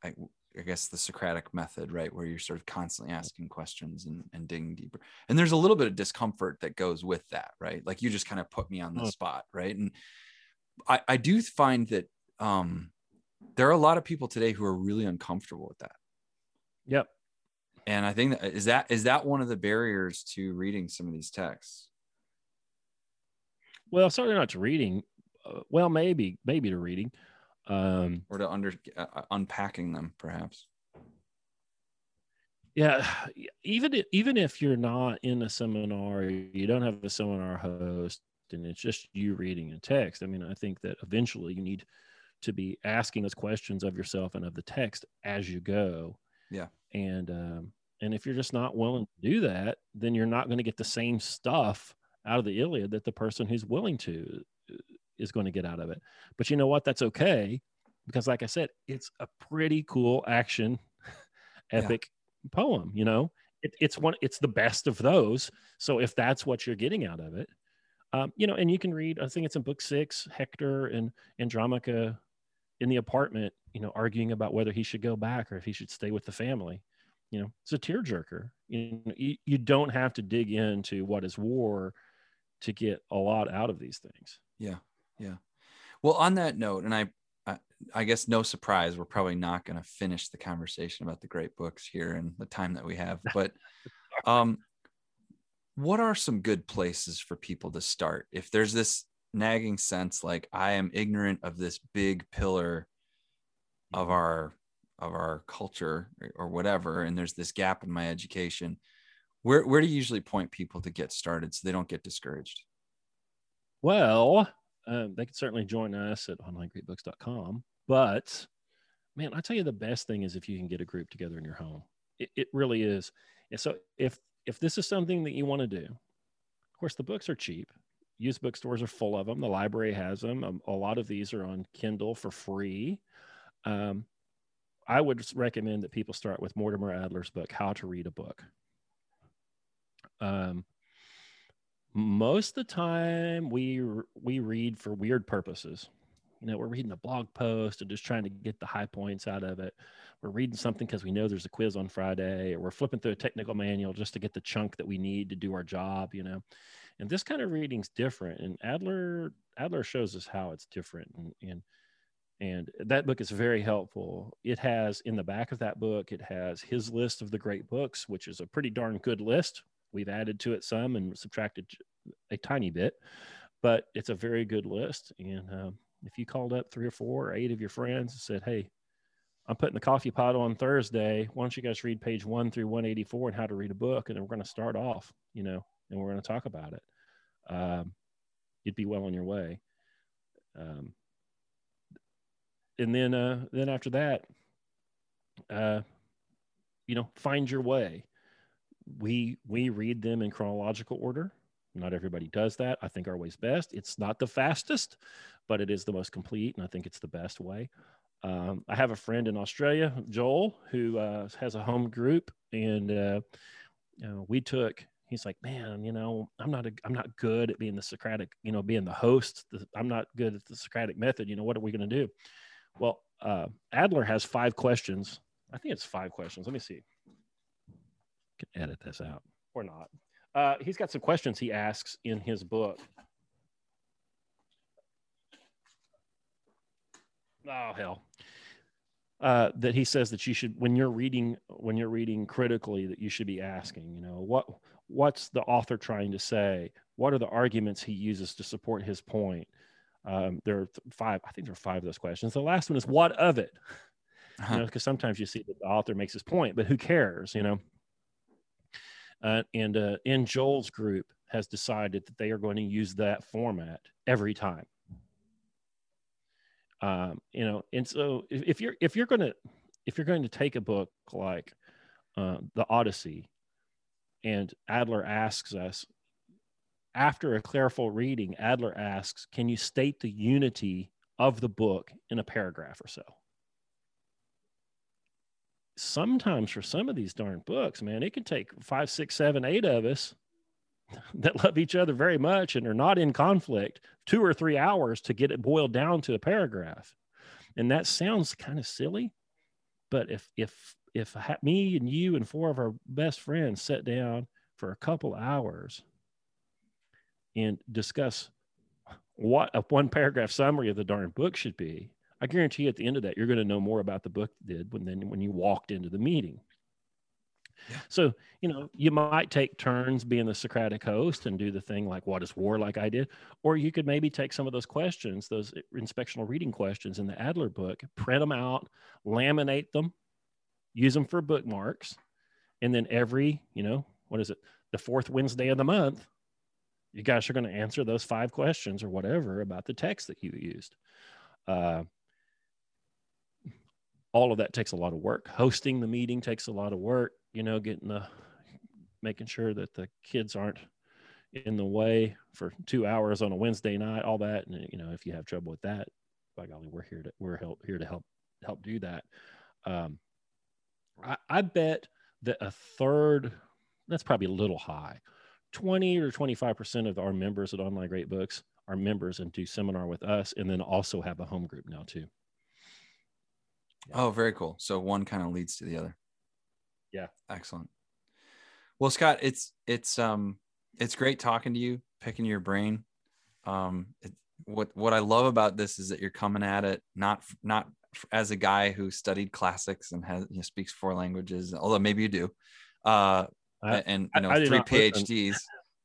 [SPEAKER 2] I, I guess the Socratic method, right? Where you're sort of constantly asking questions and, and digging deeper. And there's a little bit of discomfort that goes with that, right? Like you just kind of put me on the
[SPEAKER 3] Oh.
[SPEAKER 2] spot, right? And I, I do find that um, there are a lot of people today who are really uncomfortable with that.
[SPEAKER 3] Yep.
[SPEAKER 2] And I think that is that is that one of the barriers to reading some of these texts.
[SPEAKER 3] Well, certainly not to reading. Uh, well, maybe maybe to reading. Um,
[SPEAKER 2] or to under uh, uh, unpacking them perhaps
[SPEAKER 3] yeah, even even if you're not in a seminar, you don't have a seminar host, and it's just you reading a text. I mean, I think that eventually you need to be asking those questions of yourself and of the text as you go.
[SPEAKER 2] Yeah.
[SPEAKER 3] And um, and if you're just not willing to do that, then you're not going to get the same stuff out of the Iliad that the person who's willing to is going to get out of it. But you know what? That's okay because, like I said, it's a pretty cool action (laughs) epic poem. You know, it, it's one. It's the best of those. So if that's what you're getting out of it, um, you know, and you can read. I think it's in book six. Hector and Andromache in the apartment, you know, arguing about whether he should go back or if he should stay with the family. You know, it's a tearjerker. You, know, you, you don't have to dig into what is war to get a lot out of these things.
[SPEAKER 2] yeah yeah. Well on that note and i i, I guess no surprise we're probably not going to finish the conversation about the great books here in the time that we have (laughs) but um what are some good places for people to start? If there's this nagging sense like I am ignorant of this big pillar of our of our culture or whatever and there's this gap in my education where where do you usually point people to get started so they don't get discouraged?
[SPEAKER 3] Well um, they can certainly join us at onlinegreatbooks.com but man i tell you the best thing is if you can get a group together in your home. It, it really is. And so if if this is something that you want to do of course the books are cheap. Used bookstores are full of them. The library has them. Um, a lot of these are on kindle for free. Um, I would recommend that people start with Mortimer Adler's book, How to Read a Book. Um, most of the time, we we read for weird purposes. You know, we're reading a blog post and just trying to get the high points out of it. We're reading something because we know there's a quiz on Friday, or we're flipping through a technical manual just to get the chunk that we need to do our job. You know, and this kind of reading's different. And Adler Adler shows us how it's different. And, and and that book is very helpful it has in the back of that book it has his list of the great books which is a pretty darn good list we've added to it some and subtracted a tiny bit but it's a very good list. And um, if you called up three or four or eight of your friends and said hey i'm putting the coffee pot on thursday. Why don't you guys read page 1 through 184 and how to read a book? And then we're going to start off you know and we're going to talk about it. Um, you'd be well on your way. Um, and then uh, then after that, uh, you know, find your way. We we read them in chronological order. Not everybody does that. I think our way's best. It's not the fastest, but it is the most complete, and I think it's the best way. Um, I have a friend in Australia, Joel, who uh, has a home group, and uh, you know, we took. He's like, man, you know, I'm not a, I'm not good at being the Socratic, you know, being the host. I'm not good at the Socratic method. You know, what are we going to do? Well, uh, Adler has five questions. I think it's five questions. Let me see. Can edit this out or not. Uh, he's got some questions he asks in his book. Oh hell. Uh, that he says that you should when you're reading when you're reading critically that you should be asking you know what what's the author trying to say what are the arguments he uses to support his point um, there are five, I think there are five of those questions. The last one is what of it? Uh-huh. You know, because sometimes you see that the author makes his point, but who cares, you know? Uh, and uh, in Joel's group has decided that they are going to use that format every time. Um, you know, and so if, if you're if you're going to if you're going to take a book like uh, the Odyssey, and Adler asks us, after a careful reading, Adler asks, Can you state the unity of the book in a paragraph or so? Sometimes for some of these darn books, man, it can take five, six, seven, eight of us (laughs) that love each other very much and are not in conflict two or three hours to get it boiled down to a paragraph. And that sounds kind of silly, but if if if me and you and four of our best friends sat down for a couple hours and discuss what a one paragraph summary of the darn book should be, I guarantee you at the end of that, you're going to know more about the book did when then when you walked into the meeting. Yeah. So, you know, you might take turns being the Socratic host and do the thing like, what is war, like I did. Or you could maybe take some of those questions, those inspectional reading questions in the Adler book, print them out, laminate them, use them for bookmarks. And then every, you know, what is it, the fourth Wednesday of the month, you guys are going to answer those five questions or whatever about the text that you used. Uh, all of that takes a lot of work. Hosting the meeting takes a lot of work. You know, getting the making sure that the kids aren't in the way for two hours on a Wednesday night. All that, and you know, if you have trouble with that, by golly, we're here to we're help, here to help help do that. Um, I, I bet that a third that's probably a little high 20 or 25% of our members at Online Great Books are members and do seminar with us and then also have a home group now too.
[SPEAKER 2] Yeah. Oh, very cool. So one kind of leads to the other.
[SPEAKER 3] Yeah.
[SPEAKER 2] Excellent. Well, Scott, it's it's um it's great talking to you, picking your brain. Um it, what what I love about this is that you're coming at it not not as a guy who studied classics and has you know, speaks four languages, although maybe you do. Uh and you know I, I three PhDs.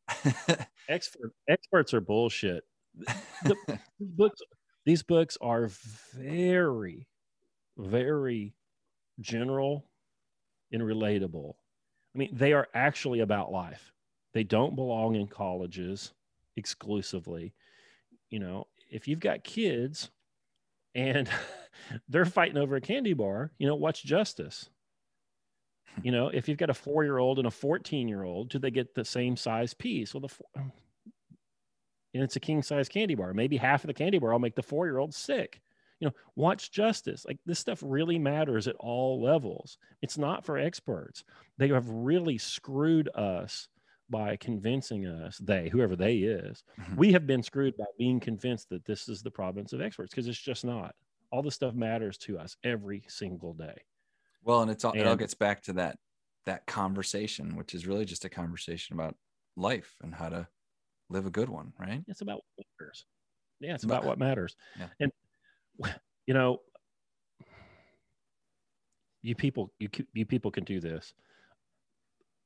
[SPEAKER 2] (laughs)
[SPEAKER 3] Expert, experts are bullshit. (laughs) the books these books are very very general and relatable. I mean they are actually about life. They don't belong in colleges exclusively. You know if you've got kids and (laughs) they're fighting over a candy bar you know what's justice? You know if you've got a four year old and a 14 year old do they get the same size piece? Well the four, and it's a king size candy bar. Maybe half of the candy bar will make the four year old sick. You know, watch justice. Like this stuff really matters at all levels. It's not for experts. They have really screwed us by convincing us, they, whoever they is, mm-hmm. we have been screwed by being convinced that this is the province of experts because it's just not. All this stuff matters to us every single day.
[SPEAKER 2] Well, and it's all, and, it all gets back to that that conversation, which is really just a conversation about life and how to live a good one, right?
[SPEAKER 3] It's about what matters. Yeah, it's about, what matters. Yeah. And you know, you people, you you people can do this.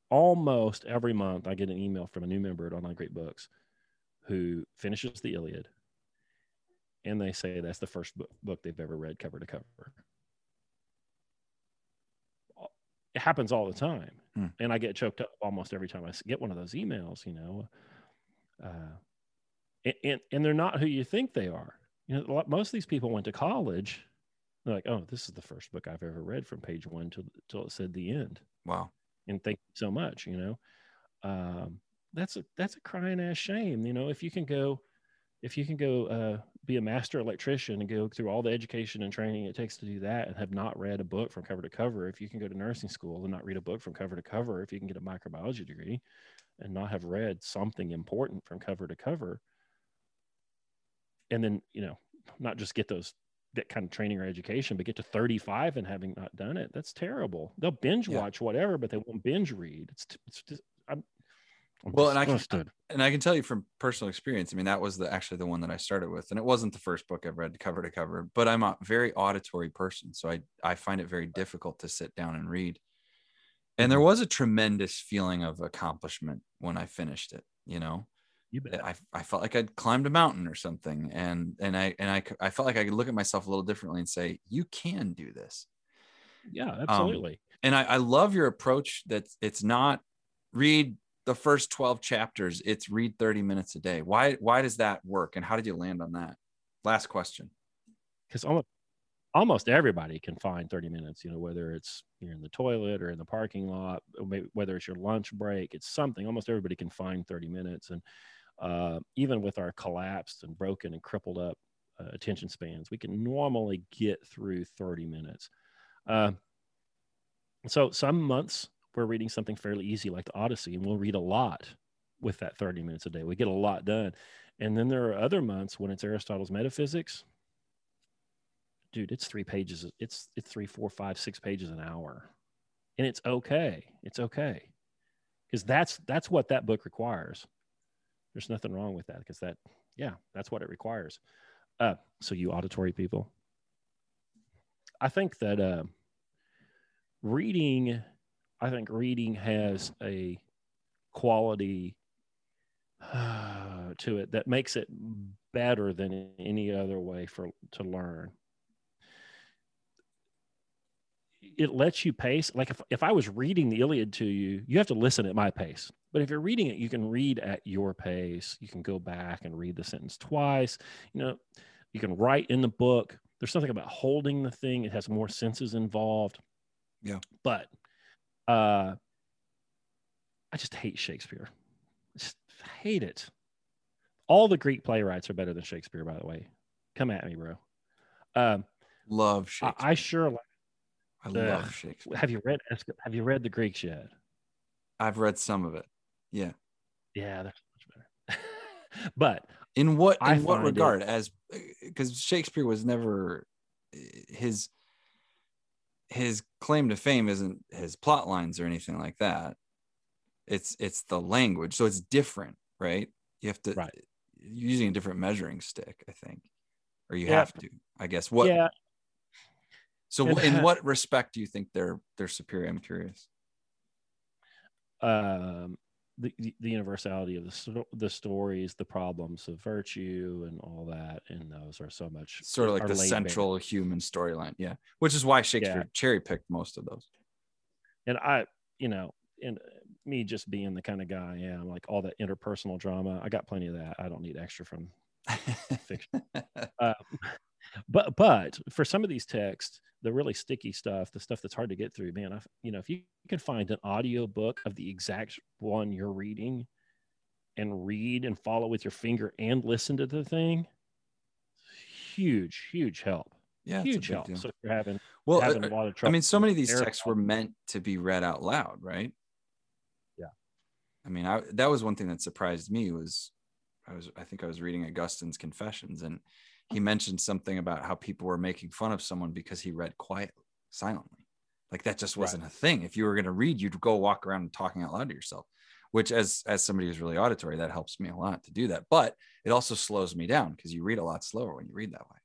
[SPEAKER 3] Almost every month, I get an email from a new member at Online Great Books who finishes the Iliad, and they say that's the first book, book they've ever read cover to cover. It happens all the time, hmm. and I get choked up almost every time I get one of those emails. You know, uh, and, and they're not who you think they are. You know, most of these people went to college. They're like, oh, this is the first book I've ever read from page one till till it said the end.
[SPEAKER 2] Wow.
[SPEAKER 3] And thank you so much. You know, um, that's a that's a crying ass shame. You know, if you can go, if you can go uh, be a master electrician and go through all the education and training it takes to do that, and have not read a book from cover to cover, if you can go to nursing school and not read a book from cover to cover, if you can get a microbiology degree, and not have read something important from cover to cover and then you know not just get those that kind of training or education but get to 35 and having not done it that's terrible they'll binge yeah. watch whatever but they won't binge read it's, it's just i'm,
[SPEAKER 2] I'm well and i can and i can tell you from personal experience i mean that was the actually the one that i started with and it wasn't the first book i've read cover to cover but i'm a very auditory person so i i find it very difficult to sit down and read and there mm-hmm. was a tremendous feeling of accomplishment when I finished it. You know,
[SPEAKER 3] you bet.
[SPEAKER 2] I, I felt like I'd climbed a mountain or something, and and I and I I felt like I could look at myself a little differently and say, you can do this.
[SPEAKER 3] Yeah, um, absolutely. Um,
[SPEAKER 2] and I, I love your approach that it's not read the first 12 chapters it's read 30 minutes a day why why does that work and how did you land on that last question
[SPEAKER 3] because almost almost everybody can find 30 minutes, you know, whether it's you're in the toilet or in the parking lot, whether it's your lunch break, it's something. Almost everybody can find 30 minutes. And uh, even with our collapsed and broken and crippled up uh, attention spans, we can normally get through 30 minutes. Uh, so some months we're reading something fairly easy like the Odyssey, and we'll read a lot with that 30 minutes a day. We get a lot done. And then there are other months when it's Aristotle's metaphysics dude, it's three pages. It's it's three, four, five, six pages an hour, and it's okay. It's okay because that's that's what that book requires. There's nothing wrong with that because that yeah, that's what it requires. Uh, so you auditory people, I think that uh, reading, I think reading has a quality uh, (sighs) to it that makes it better than any other way for to learn it lets you pace. Like if, if I was reading the Iliad to you, you have to listen at my pace. But if you're reading it, you can read at your pace. You can go back and read the sentence twice. You know, you can write in the book. There's something about holding the thing. It has more senses involved.
[SPEAKER 2] Yeah.
[SPEAKER 3] But uh I just hate Shakespeare. I just hate it. All the Greek playwrights are better than Shakespeare, by the way. Come at me, bro. Um,
[SPEAKER 2] Love Shakespeare.
[SPEAKER 3] I, I sure like
[SPEAKER 2] I love Shakespeare.
[SPEAKER 3] Have you read Have you read the Greeks yet?
[SPEAKER 2] I've read some of it. Yeah.
[SPEAKER 3] Yeah, that's much better. (laughs) but
[SPEAKER 2] in what in I what regard? It, as eh, because Shakespeare was never eh, his his claim to fame isn't his plot lines or anything like that. It's it's the language, so it's different, right? You have to
[SPEAKER 3] right.
[SPEAKER 2] Eh, using a different measuring stick, I think, or you yeah. have to. I guess what
[SPEAKER 3] yeah
[SPEAKER 2] so, in what respect do you think they're they're superior? I'm curious.
[SPEAKER 3] Um, the, the universality of the the stories, the problems of virtue, and all that, and those are so much
[SPEAKER 2] Sort of like the central human storyline. Yeah. Which is why Shakespeare
[SPEAKER 3] Yeah.
[SPEAKER 2] cherry picked most of those.
[SPEAKER 3] And I, you know, and me just being the kind of guy I am, like all that interpersonal drama, I got plenty of that. I don't need extra from (laughs) fiction. Uh, (laughs) but but for some of these texts, the really sticky stuff, the stuff that's hard to get through, man, I, you know, if you can find an audio book of the exact one you're reading and read and follow with your finger and listen to the thing, huge, huge help.
[SPEAKER 2] yeah.
[SPEAKER 3] huge help.
[SPEAKER 2] deal.
[SPEAKER 3] So if you're having
[SPEAKER 2] Well,
[SPEAKER 3] having
[SPEAKER 2] uh,
[SPEAKER 3] a lot of trouble.
[SPEAKER 2] I mean, so many of these texts were meant to be read out loud, right?
[SPEAKER 3] Yeah.
[SPEAKER 2] I mean, I that was one thing that surprised me was I was I think I was reading Augustine's Confessions and he mentioned something about how people were making fun of someone because he read quietly, silently. Like that just wasn't a thing. If you were going to read, you'd go walk around and talking out loud to yourself, which as as somebody who's really auditory, that helps me a lot to do that. But it also slows me down because you read a lot slower when you read that way.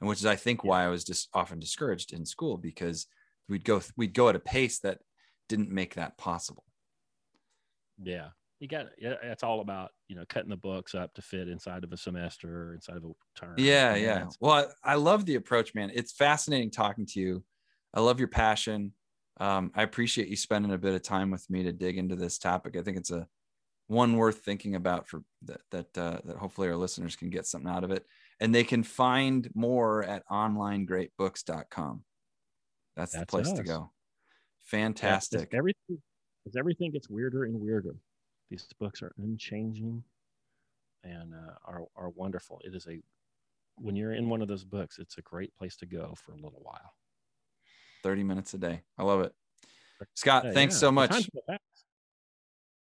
[SPEAKER 2] And which is I think why I was just often discouraged in school because we'd go we'd go at a pace that didn't make that possible.
[SPEAKER 3] Yeah. You got yeah, it's all about, you know, cutting the books up to fit inside of a semester or inside of a term.
[SPEAKER 2] Yeah, yeah.
[SPEAKER 3] that's-
[SPEAKER 2] Well, I, I love the approach, man. It's fascinating talking to you. I love your passion. Um, I appreciate you spending a bit of time with me to dig into this topic. I think it's a one worth thinking about for that that uh, that hopefully our listeners can get something out of it, and they can find more at onlinegreatbooks.com. That's, the
[SPEAKER 3] That's
[SPEAKER 2] place to go. Fantastic.
[SPEAKER 3] everything as everything gets weirder and weirder. These books are unchanging and uh, are are wonderful. It is a when you're in one of those books, it's a great place to go for a little while.
[SPEAKER 2] 30 minutes a day. I love it. Scott,
[SPEAKER 3] Yeah,
[SPEAKER 2] thanks
[SPEAKER 3] yeah.
[SPEAKER 2] so much.
[SPEAKER 3] times go fast.